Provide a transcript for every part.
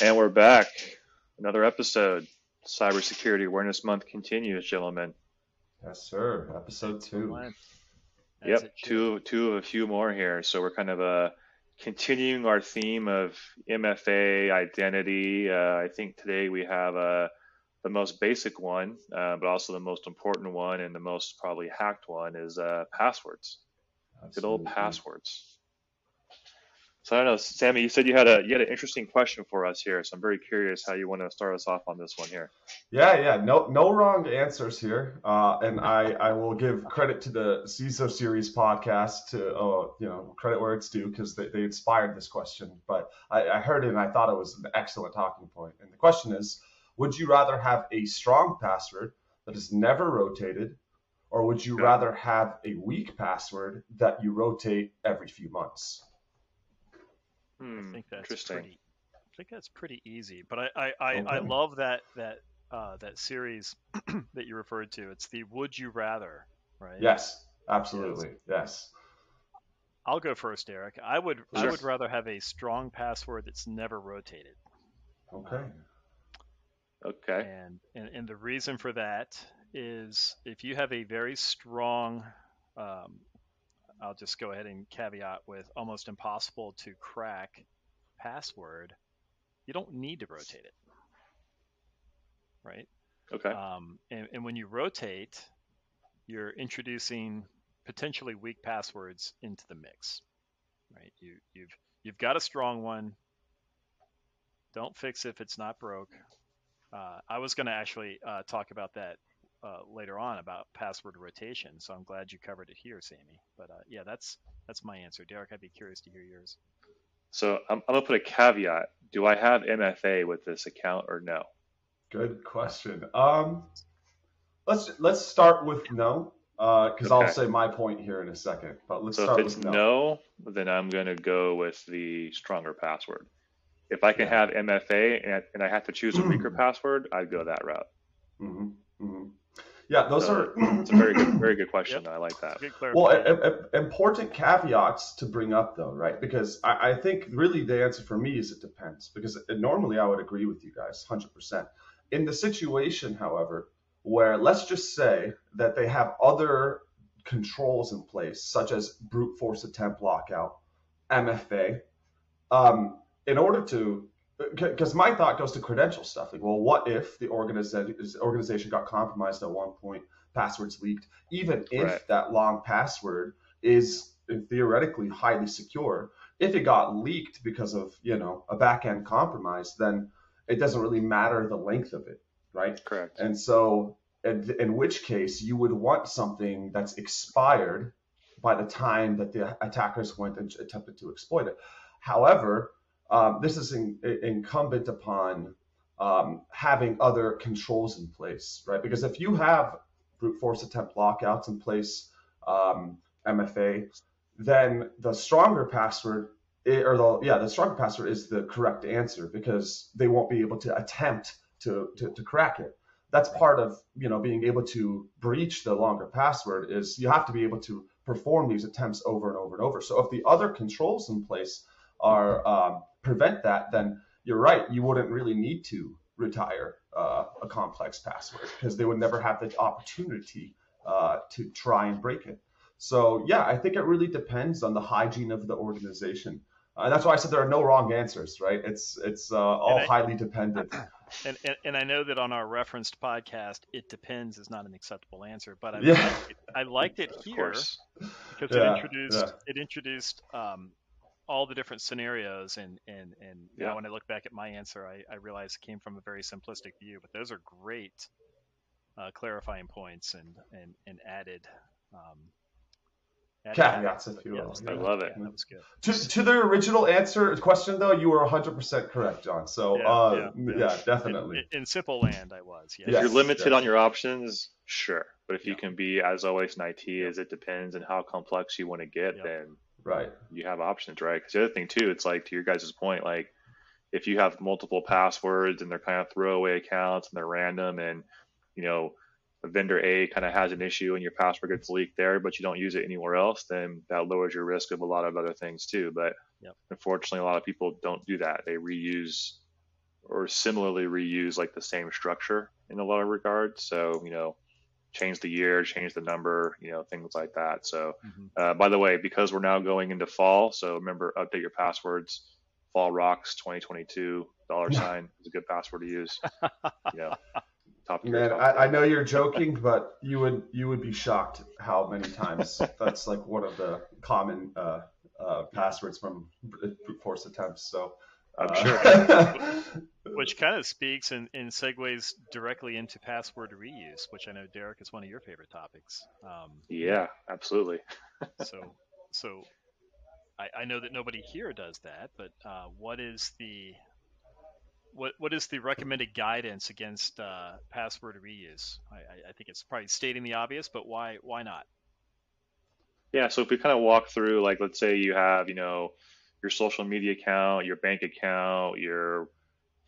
And we're back. Another episode. Cybersecurity Awareness Month continues, gentlemen. Yes, sir. Episode two. As Yep, two two of a few more here. So we're kind of uh, continuing our theme of MFA identity. Uh, I think today we have uh, the most basic one, uh, but also the most important one and the most probably hacked one is uh, passwords. Good old passwords. So I don't know, Sammy. You said you had a you had an interesting question for us here, so I'm very curious how you want to start us off on this one here. Yeah, yeah. No, no wrong answers here. Uh, and I, I will give credit to the CISO series podcast to, uh, you know, credit where it's due because they, they inspired this question. But I, I heard it and I thought it was an excellent talking point. And the question is, would you rather have a strong password that is never rotated, or would you Yeah. rather have a weak password that you rotate every few months? Hmm, I think that's interesting. pretty. I think that's pretty easy. But I, I, I, I love that that uh, that series that you referred to. It's the Would You Rather, right? Yes, absolutely. Yes. I'll go first, Eric. I would I would rather have a strong password that's never rotated. Okay. Okay. And, and and the reason for that is if you have a very strong, um, I'll just go ahead and caveat with almost impossible to crack password, you don't need to rotate it, right? Okay. Um, and, and when you rotate, you're introducing potentially weak passwords into the mix, right? You you've you've got a strong one. Don't fix it if it's not broke. Uh, I was going to actually uh, talk about that uh, later on about password rotation, so I'm glad you covered it here, Sammy. But uh, yeah, that's that's my answer, Derek. I'd be curious to hear yours. So I'm, I'm gonna put a caveat. Do I have MFA with this account or no? Good question. Um, let's let's start with no, because I'll say my point here in a second. But let's So start if it's with no. no. then I'm gonna go with the stronger password. If I can Yeah. have MFA and, and I have to choose a weaker password, I'd go that route. hmm hmm Yeah, those So are It's a very good, very good question. I like that. Good well clarification. a, a- important caveats to bring up though, right? Because I, I think really the answer for me is it depends. Because normally I would agree with you guys, hundred percent. In the situation, however, where let's just say that they have other controls in place, such as brute force attempt lockout, MFA, um, in order to, Uh, because my thought goes to credential stuff. Like, well, what if the organization organization got compromised at one point, passwords leaked, even if Right. that long password is uh, theoretically highly secure. If it got leaked because of you know a back end compromise, then it doesn't really matter the length of it, right? Correct. And so, in which case, you would want something that's expired by the time that the attackers went and attempted to exploit it. However, um, this is in, incumbent upon um, having other controls in place, right? Because if you have brute force attempt lockouts in place, um, MFA, then the stronger password or the yeah the stronger password is the correct answer because they won't be able to attempt to, to, to crack it. That's part of you know being able to breach the longer password is you have to be able to perform these attempts over and over and over. So if the other controls in place are um, prevent that then you're right you wouldn't really need to retire uh, a complex password because they would never have the opportunity uh, to try and break it so yeah i think it really depends on the hygiene of the organization uh, that's why I said there are no wrong answers, right? It's it's uh, all I- highly dependent. And, and and I know that on our referenced podcast, it depends is not an acceptable answer, but I Yeah. liked it, I liked it here course. because Yeah, it introduced yeah. it introduced um, all the different scenarios and and and Yeah. now when I look back at my answer, I, I realize it came from a very simplistic view, but those are great uh, clarifying points and and and added. Um, added Caveats, values. if you will, that was I love it. Yeah, that was good. To, to the original answer question though, you were 100% correct, John. So Yeah, uh, yeah, yeah, yeah. definitely. In, in simple land, I was. Yeah. If Yes, you're limited yeah. on your options, sure. But if you can be, as always, in IT, Yeah. as it depends on how complex you want to get, Yeah. then Right. you have options, right? Because the other thing too, it's like to your guys' point, like if you have multiple passwords and they're kind of throwaway accounts and they're random, and you know vendor A kind of has an issue and your password gets leaked there, but you don't use it anywhere else, then that lowers your risk of a lot of other things too. But Yep. unfortunately, a lot of people don't do that. They reuse or similarly reuse like the same structure in a lot of regards. So you know, change the year, change the number, you know, things like that. So, mm-hmm. uh, by the way, because we're now going into fall, so remember update your passwords. Fall rocks 2022 dollar sign is a good password to use. you know, top Man, I, I, know you're joking, but you would you would be shocked how many times that's like one of the common uh, uh, passwords from brute force attempts. So I'm sure. which kind of speaks and, and segues directly into password reuse, which I know Derek is one of your favorite topics. Um, yeah, absolutely. so, so I, I, know that nobody here does that, but uh, what is the what what is the recommended guidance against uh, password reuse? I, I, think it's probably stating the obvious, but why why not? Yeah, so if we kind of walk through, like, let's say you have, you know, your social media account, your bank account, your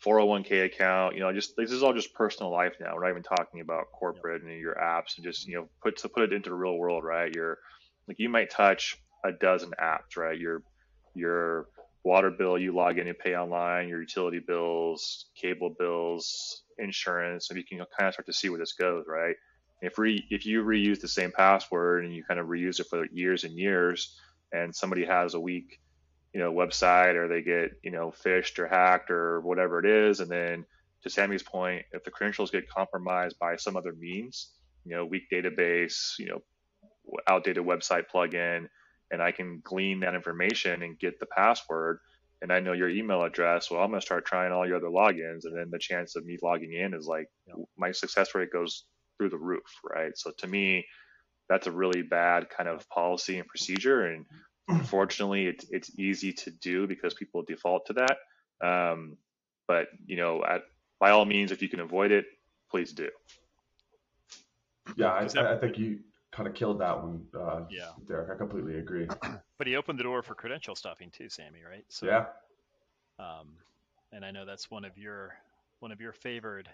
401k account, you know, just this is all just personal life now. We're not even talking about corporate and your apps and just, you know, put to put it into the real world, right? You're like you might touch a dozen apps, right? Your your water bill you log in and pay online, your utility bills, cable bills, insurance, and you can kind of start to see where this goes, right? If re if you reuse the same password and you kind of reuse it for years and years, and somebody has a weak you know website or they get you know phished or hacked or whatever it is. And then to sammy's point if the credentials get compromised by some other means you know weak database you know outdated website plugin and i can glean that information and get the password and i know your email address well i'm going to start trying all your other logins. And then the chance of me logging in is like my success rate goes through the roof right? So to me that's a really bad kind of policy and procedure. And Unfortunately, it's it's easy to do because people default to that. Um, but you know, at, by all means, if you can avoid it, please do. Yeah, I, I think you kind of killed that one. Uh, yeah, Derek, I completely agree. But he opened the door for credential stuffing too, Sammy. Right? So, yeah. Um, and I know that's one of your one of your favored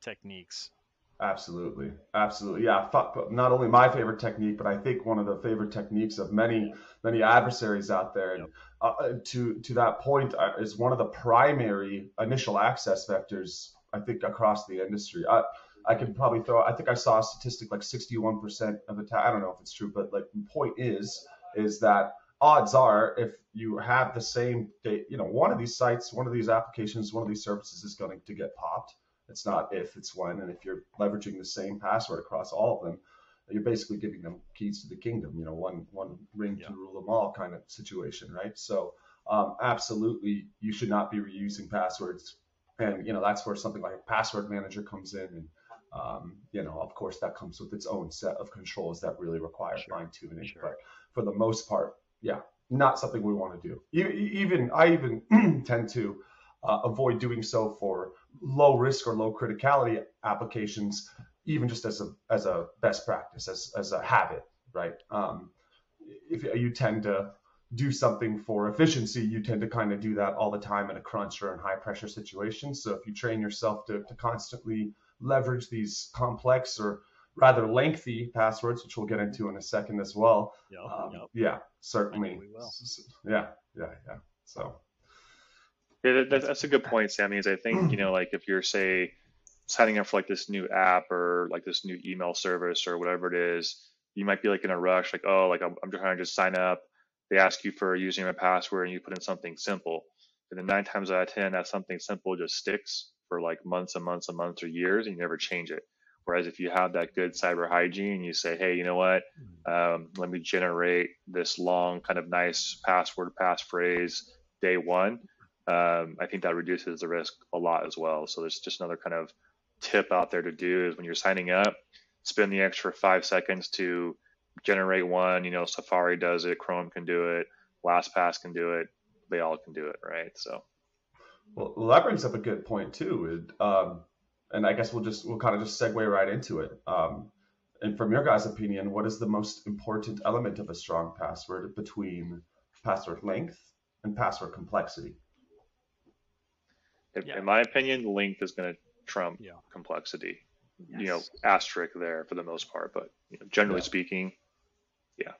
techniques Absolutely, absolutely, yeah. Not only my favorite technique, but I think one of the favorite techniques of many many adversaries out there. And uh, uh, to to that point, uh, is one of the primary initial access vectors. I think across the industry. I I can probably throw. I think I saw a statistic like 61% of attack. I don't know if it's true, but like the point is is that odds are if you have the same date, you know, one of these sites, one of these applications, one of these services is going to get popped it's not if, it's when. And if you're leveraging the same password across all of them, you're basically giving them keys to the kingdom, you know, one one ring yeah. to rule them all kind of situation, right? So um, absolutely, you should not be reusing passwords, and you know that's where something like a password manager comes in, and um, you know, of course, that comes with its own set of controls that really require sure. fine tuning. Sure. But for the most part, yeah, not something we want to do. Even I even tend to uh, avoid doing so for low risk or low criticality applications, even just as a as a best practice, as as a habit, right? Um, if you tend to do something for efficiency, you tend to kind of do that all the time in a crunch or in high pressure situations. So if you train yourself to, to constantly leverage these complex or rather lengthy passwords, which we'll get into in a second as well. Yep, um, yep. Yeah, certainly. Yeah, yeah, yeah. So. Yeah, that, that's a good point, Sammy. Is I think you know, like if you're say signing up for like this new app or like this new email service or whatever it is, you might be like in a rush, like oh, like I'm, I'm trying to just sign up. They ask you for a username and password, and you put in something simple. And then nine times out of ten, that something simple just sticks for like months and months and months or years, and you never change it. Whereas if you have that good cyber hygiene, you say, hey, you know what? Mm-hmm. Um, let me generate this long, kind of nice password passphrase day one um, I think that reduces the risk a lot as well. So there's just another kind of tip out there to do is when you're signing up, spend the extra five seconds to generate one. You know, Safari does it, Chrome can do it, LastPass can do it, they all can do it, right? So. Well, that brings up a good point too. It, um, and I guess we'll just we'll kind of just segue right into it. Um, and from your guys' opinion, what is the most important element of a strong password between password length and password complexity? In, yeah. in my opinion, length is going to trump yeah. complexity. Yes. You know, asterisk there for the most part, but you know, generally yeah. speaking, yeah.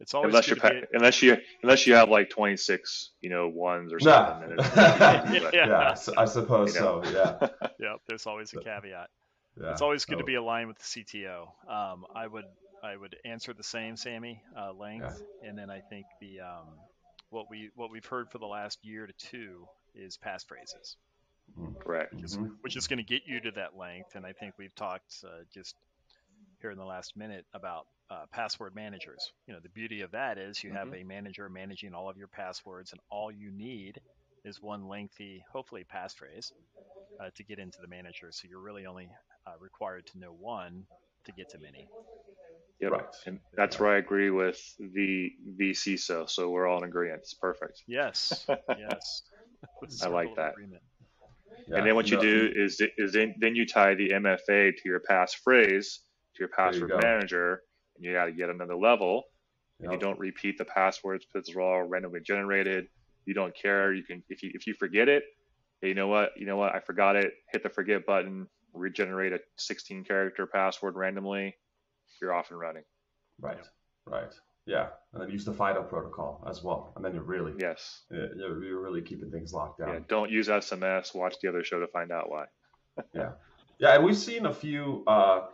It's always unless you good to be- unless you unless you have like 26, you know, ones or something. then it's- but- Yeah. yeah, s- I suppose You know. so. Yeah, yeah, there's always a caveat. yeah. It's always good to be aligned with the CTO. Um, I would I would answer the same, Sammy, uh, length, and then I think the um, what we what we've heard for the last year to two is passphrases, Correct. mhm. which is going to get you to that length. And I think we've talked uh, just here in the last minute about uh, password managers. You know, the beauty of that is you have Mm-hmm. a manager managing all of your passwords, and all you need is one lengthy, hopefully passphrase, uh, to get into the manager. So you're really only uh, required to know one to get to many. Yep. Right. And that's where I agree with the VCISO. So we're all in agreement. It's perfect. Yes, yes. I like that. agreement. Yeah, and then what you no, do is is then then you tie the MFA to your passphrase to your There you password manager, and you got to get another level. And you don't repeat the passwords because they're all randomly generated. You don't care. You can if you if you forget it, hey, you know what? You know what? I forgot it. Hit the forget button. Regenerate a 16 character password randomly. You're off and running. Right, right. Yeah, and then use the FIDO protocol as well, and then you're really, Yes. yeah, you're you're really keeping things locked down. Yeah. Don't use SMS. Watch the other show to find out why. Yeah, yeah, and we've seen a few uh,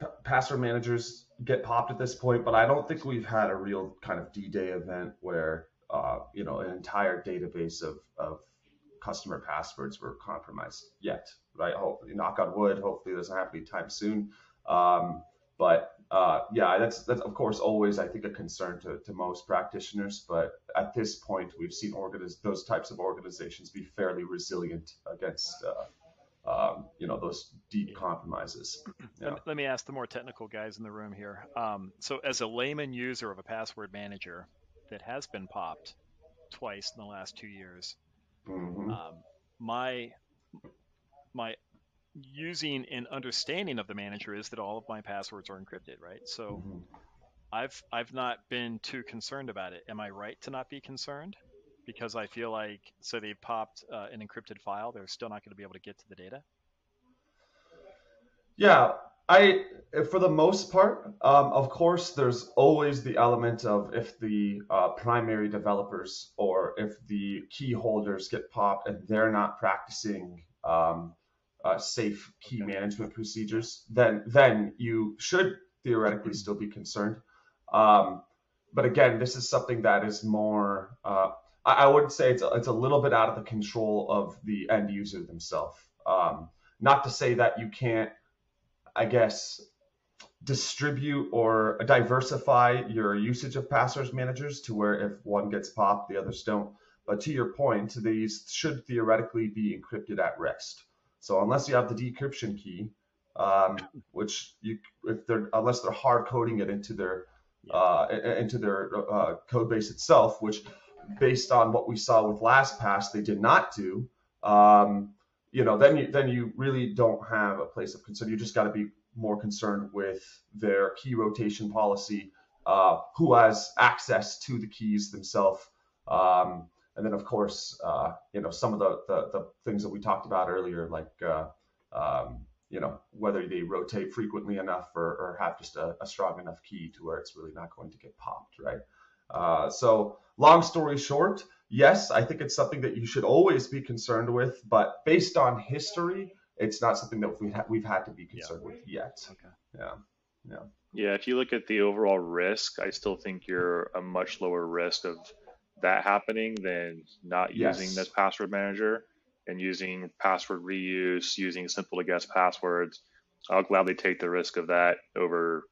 p- password managers get popped at this point, but I don't think we've had a real kind of D-Day event where uh, you know an entire database of of customer passwords were compromised yet, right? Hopefully, knock on wood. Hopefully, it doesn't happen anytime soon. Um, but uh, yeah, that's that's of course always I think a concern to, to most practitioners. But at this point, we've seen organiz- those types of organizations be fairly resilient against uh, um, you know those deep compromises. Yeah. Let, let me ask the more technical guys in the room here. Um, so, as a layman user of a password manager that has been popped twice in the last two years, Mhm. um, my my using and understanding of the manager is that all of my passwords are encrypted, right? So Mhm. I've I've not been too concerned about it. Am I right to not be concerned? Because I feel like so they popped uh, an encrypted file, they're still not going to be able to get to the data. Yeah, I for the most part, um, of course, there's always the element of if the uh, primary developers or if the key holders get popped and they're not practicing um, uh, safe key management procedures, then then you should theoretically still be concerned. Um, but again, this is something that is more. Uh, I, I wouldn't say it's a, it's a little bit out of the control of the end user themselves. Um, not to say that you can't I guess, distribute or diversify your usage of passwords managers to where if one gets popped, the others don't. But to your point, these should theoretically be encrypted at rest. So unless you have the decryption key, um, which you, if they're unless they're hard coding it into their uh, into their uh, code base itself, which based on what we saw with LastPass, they did not do. Um, you know, then you then you really don't have a place of concern. You just got to be more concerned with their key rotation policy, uh, who has access to the keys themselves, um, and then of course, uh, you know, some of the, the the things that we talked about earlier, like uh, um, you know, whether they rotate frequently enough or, or have just a, a strong enough key to where it's really not going to get popped, right? Uh, so, long story short, yes, I think it's something that you should always be concerned with, but based on history, it's not something that we ha- we've had to be concerned with yet. Okay. Yeah. Yeah, if you look at the overall risk, I still think you're a much lower risk of that happening than not using this password manager and using password reuse, using simple to guess passwords. I'll gladly take the risk of that over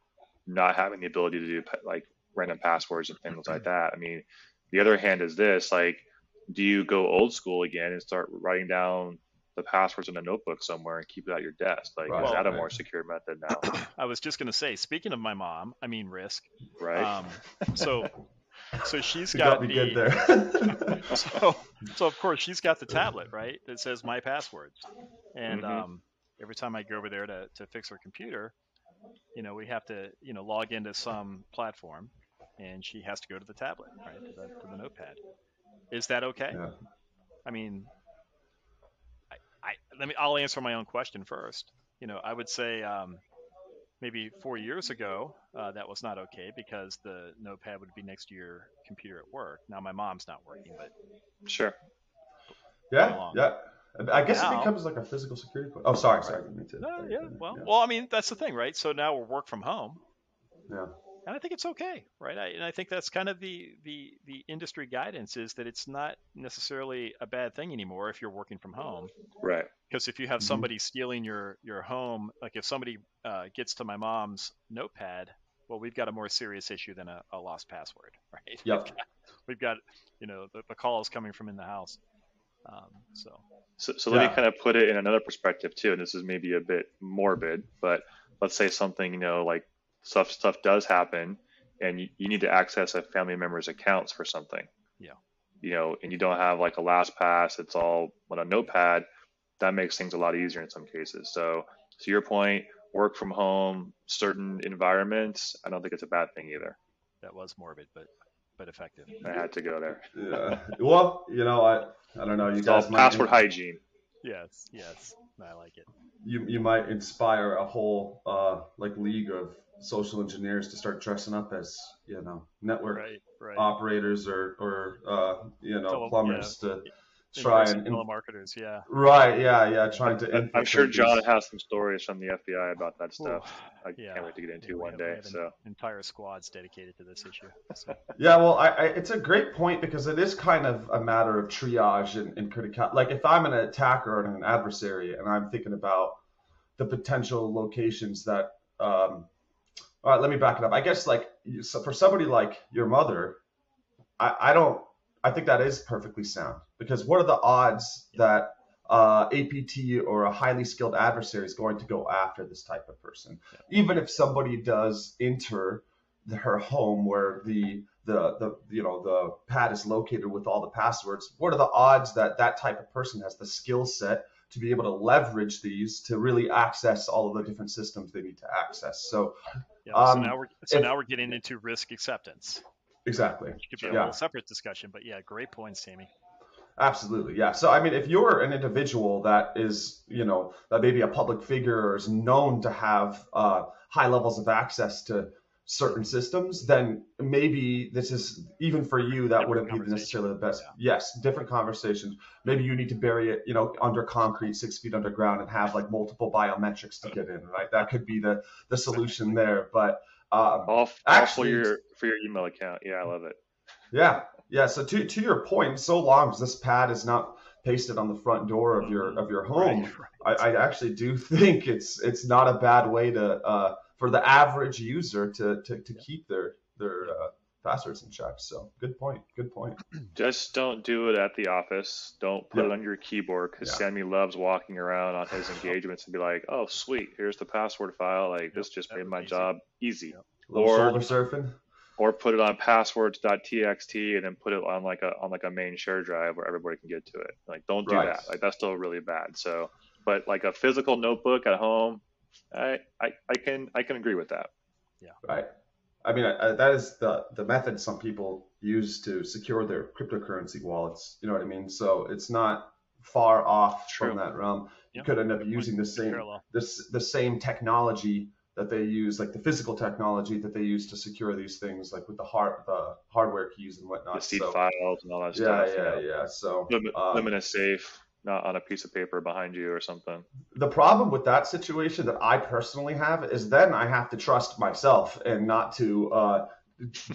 not having the ability to do like random passwords and things like that. I mean, the other hand is this like, do you go old school again and start writing down the passwords in a notebook somewhere and keep it at your desk? Like, Right, is that a right. more secure method now? I was just going to say, speaking of my mom, I mean risk. Right? Um, so so she's got got me the good there. so so of course she's got the tablet right that says my passwords and Mhm. um, every time i go over there to, to fix her computer you know we have to you know log into some platform and she has to go to the tablet right to the, to the notepad is that okay Yeah. i mean I, I let me i'll answer my own question first you know i would say um, maybe four years ago, uh, that was not okay because the notepad would be next to your computer at work. Now my mom's not working, but Sure. Yeah, yeah. I guess it becomes like a physical security. point. Oh, sorry, sorry. I didn't no, yeah, well, yeah. well, I mean that's the thing, right? So now we're work from home, yeah. And I think it's okay, right? I, and I think that's kind of the the the industry guidance is that it's not necessarily a bad thing anymore if you're working from home. Right. because if you have Mhm. somebody stealing your your home like if somebody uh, gets to my mom's notepad well we've got a more serious issue than a, a lost password right Yep. we've, got, we've got you know the, the calls coming from in the house um, so So, so let Yeah. me kind of put it in another perspective too, and this is maybe a bit morbid, but let's say something, you know, like stuff stuff does happen, and you, you need to access a family member's accounts for something. Yeah. You know, and you don't have like a LastPass; it's all on a notepad. That makes things a lot easier in some cases. So, to your point, work from home, certain environments, I don't think it's a bad thing either. that was morbid but but effective I had to go there. Yeah. Well, you know, I I don't know. You It's all guys might password hygiene. yes yes i like it you you might inspire a whole uh like league of social engineers to start dressing up as you know network right right operators or or uh you know Tele- plumbers to try In-person and, and telemarketers yeah right yeah yeah trying to I'm- I'm sure infiltrate John these- has some stories from the FBI about that stuff. Ooh, I yeah. can't wait to get into Yeah, one day. So entire squads dedicated to this issue so. Yeah, well, I, I, it's a great point because it is kind of a matter of triage and, and critical. Like, if I'm an attacker and an adversary, and I'm thinking about the potential locations that, um, all right, let me back it up. I guess, like, so for somebody like your mother, I, I don't, I think that is perfectly sound. Because what are the odds that uh, APT or a highly skilled adversary is going to go after this type of person, even if somebody does enter the, her home where the the the you know the pad is located with all the passwords what are the odds that that type of person has the skill set to be able to leverage these to really access all of the different systems they need to access so Yeah, Um, so now we're so if- now we're getting into risk acceptance. exactly Which could be a Yeah. whole separate discussion, but yeah, great points, Sammy. Absolutely, yeah. So I mean, if you're an individual that is, you know, that maybe a public figure or is known to have uh, high levels of access to certain systems, then maybe this is even for you that Different wouldn't be necessarily the best. Yeah. Yes, different conversations. Maybe you need to bury it, you know, under concrete, six feet underground, and have like multiple biometrics to get in. Right, that could be the the solution there. But um, all, all for Actually- your for your email account. Yeah, I love it. Yeah, yeah. So to to your point, so long as this pad is not pasted on the front door of your of your home, Right, right. I, I actually do think it's it's not a bad way to uh, for the average user to to, to keep their their uh, passwords in check. So good point. Good point. Just don't do it at the office. Don't put Yeah. it on your keyboard because Yeah. Sammy loves walking around on his engagements and be like, "Oh, sweet, here's the password file. Like this just that made my easy. job easy." Yep. little Or- shoulder surfing. Or put it on passwords.txt and then put it on like a on like a main share drive where everybody can get to it. Like don't do Right. that. Like that's still really bad. So, but like a physical notebook at home, I I, I can I can agree with that. Yeah. Right. I mean, I, I, that is the the method some people use to secure their cryptocurrency wallets. You know what I mean? So it's not far off True. from that realm. You could end up using the same Parallel. this the same technology that they use, like the physical technology that they use to secure these things, like with the hard the hardware keys and whatnot. The seed so, files and all that yeah, stuff. yeah, you know. yeah. So Lim- um, limit a safe, not on a piece of paper behind you or something. the problem with that situation that I personally have is then I have to trust myself and not to uh,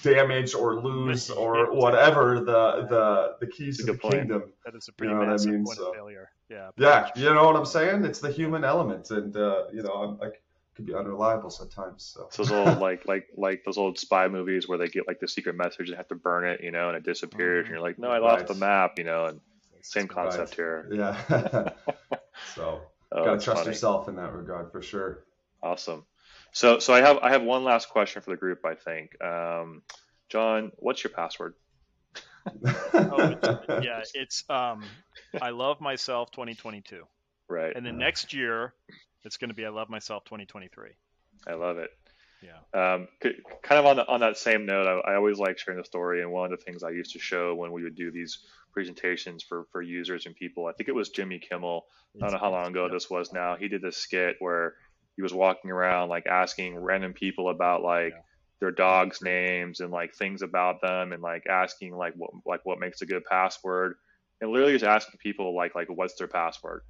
damage or lose or whatever the the the keys That's a to the point. kingdom. That is a pretty know what I massive mean? point So- of failure. Yeah. Yeah, you know what I'm saying? It's the human element, and uh, you know, I'm like could be unreliable sometimes. So It's those old like like like those old spy movies where they get like the secret message and have to burn it, you know, and it disappears, and you're like, no, I lost the map, you know, and same Right. concept here. yeah. so Oh, gotta trust funny. yourself in that regard for sure. Awesome. So so I have I have one last question for the group. I think, um, John, what's your password? Oh, it's, yeah, it's um, I love myself 2022, Right. and then Yeah. next year it's going to be I love myself 2023. I love it. Yeah. Um, kind of on the, on that same note, I, I always like sharing the story, and one of the things I used to show when we would do these presentations for for users and people, I think it was Jimmy Kimmel. I don't know how long ago this was now. He did this skit where he was walking around like asking random people about like yeah. their dogs' names and like things about them and like asking like what like what makes a good password and literally just asking people like like what's their password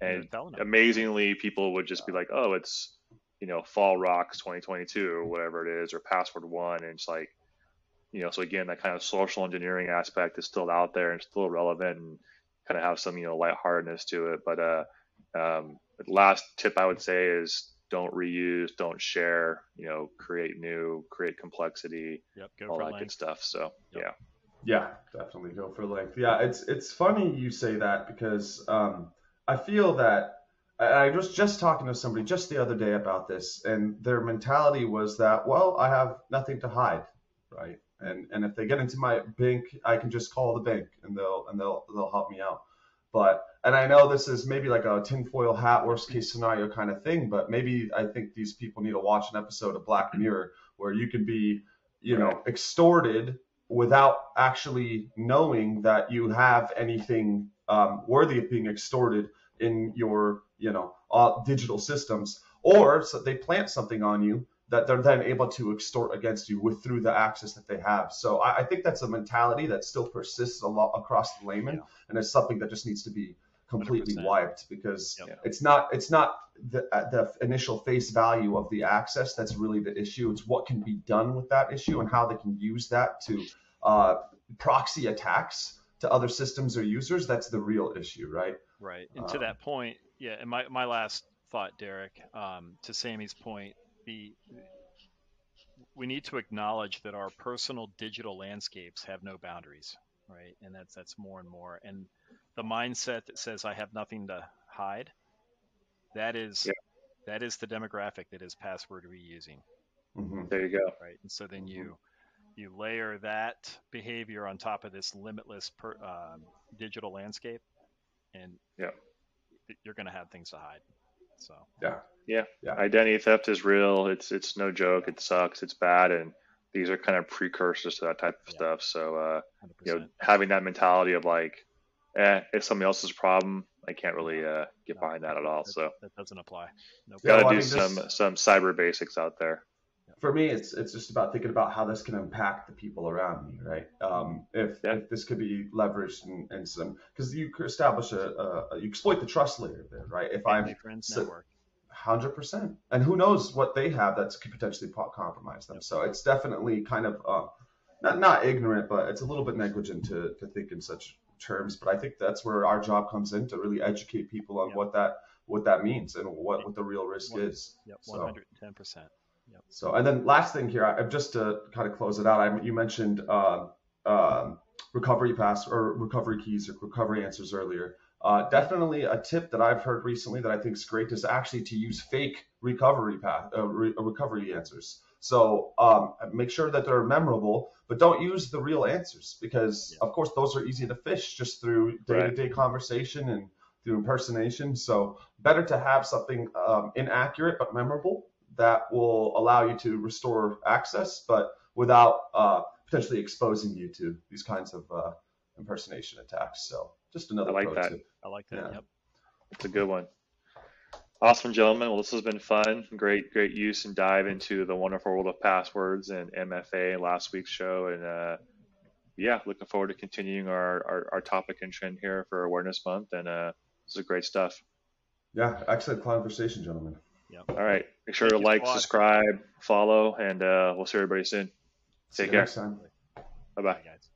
and amazingly people would just be like oh it's you know fall rocks 2022 or whatever it is or password one and it's like you know so again that kind of social engineering aspect is still out there and still relevant and kind of have some you know lightheartedness to it but uh um, last tip i would say is don't reuse don't share you know create new create complexity yep, all that length. good stuff so yep. yeah yeah, definitely go for length. Yeah, it's it's funny you say that because um, I feel that I was just talking to somebody just the other day about this, and their mentality was that, well, I have nothing to hide, right? And and if they get into my bank, I can just call the bank and they'll and they'll they'll help me out. But and I know this is maybe like a tinfoil hat, worst case scenario kind of thing, but maybe I think these people need to watch an episode of Black Mirror where you can be, you know, extorted without actually knowing that you have anything um, worthy of being extorted in your you know uh, digital systems or so they plant something on you that they're then able to extort against you with through the access that they have so i, I think that's a mentality that still persists a lot across the layman yeah. and it's something that just needs to be completely 100%. wiped because yep. it's not it's not the, uh, the initial face value of the access that's really the issue it's what can be done with that issue and how they can use that to uh, proxy attacks to other systems or users that's the real issue right right and um, to that point yeah and my, my last thought derek um, to sammy's point the we need to acknowledge that our personal digital landscapes have no boundaries right and that's that's more and more and the mindset that says I have nothing to hide, that is yeah. that is the demographic that is password reusing. Mm-hmm. There you go. Right, and so then you you layer that behavior on top of this limitless per, um, digital landscape, and yeah, you're going to have things to hide. So yeah. yeah, yeah, identity theft is real. It's it's no joke. It sucks. It's bad, and these are kind of precursors to that type of yeah. stuff. So uh, you know, having that mentality of like eh, it's somebody else's problem. I can't really uh, get behind that at all. That, so that doesn't apply. Nope. Got to yeah, well, do I mean, some this, some cyber basics out there. For me, it's it's just about thinking about how this can impact the people around me, right? Um, if, yeah. if this could be leveraged in, in some because you could establish a, a, you exploit the trust layer there, right? If Family, I'm friends so, network. Hundred percent, and who knows what they have that could potentially compromise them. Yep. So it's definitely kind of uh, not not ignorant, but it's a little bit negligent to to think in such terms, but I think that's where our job comes in to really educate people on yep. what that what that means and what, what the real risk is. Yep, 110 percent. Yep. So, and then last thing here, I, just to kind of close it out, I, you mentioned uh, um, recovery pass or recovery keys or recovery answers earlier. Uh, definitely a tip that I've heard recently that I think is great is actually to use fake recovery path uh, re- recovery answers. So um, make sure that they're memorable, but don't use the real answers because, yeah. of course, those are easy to fish just through day-to-day conversation and through impersonation. So better to have something um, inaccurate but memorable that will allow you to restore access, but without uh, potentially exposing you to these kinds of uh, impersonation attacks. So just another. I like that. Tip. I like that. Yeah. Yep. It's a good one. Awesome, gentlemen. Well, this has been fun. Great, great use and dive into the wonderful world of passwords and MFA last week's show. And uh, yeah, looking forward to continuing our, our, our, topic and trend here for Awareness Month. And uh, this is great stuff. Yeah, excellent conversation, gentlemen. Yeah. All right. Make sure Thank to like, subscribe, follow, and uh, we'll see everybody soon. Take care. Bye bye, guys.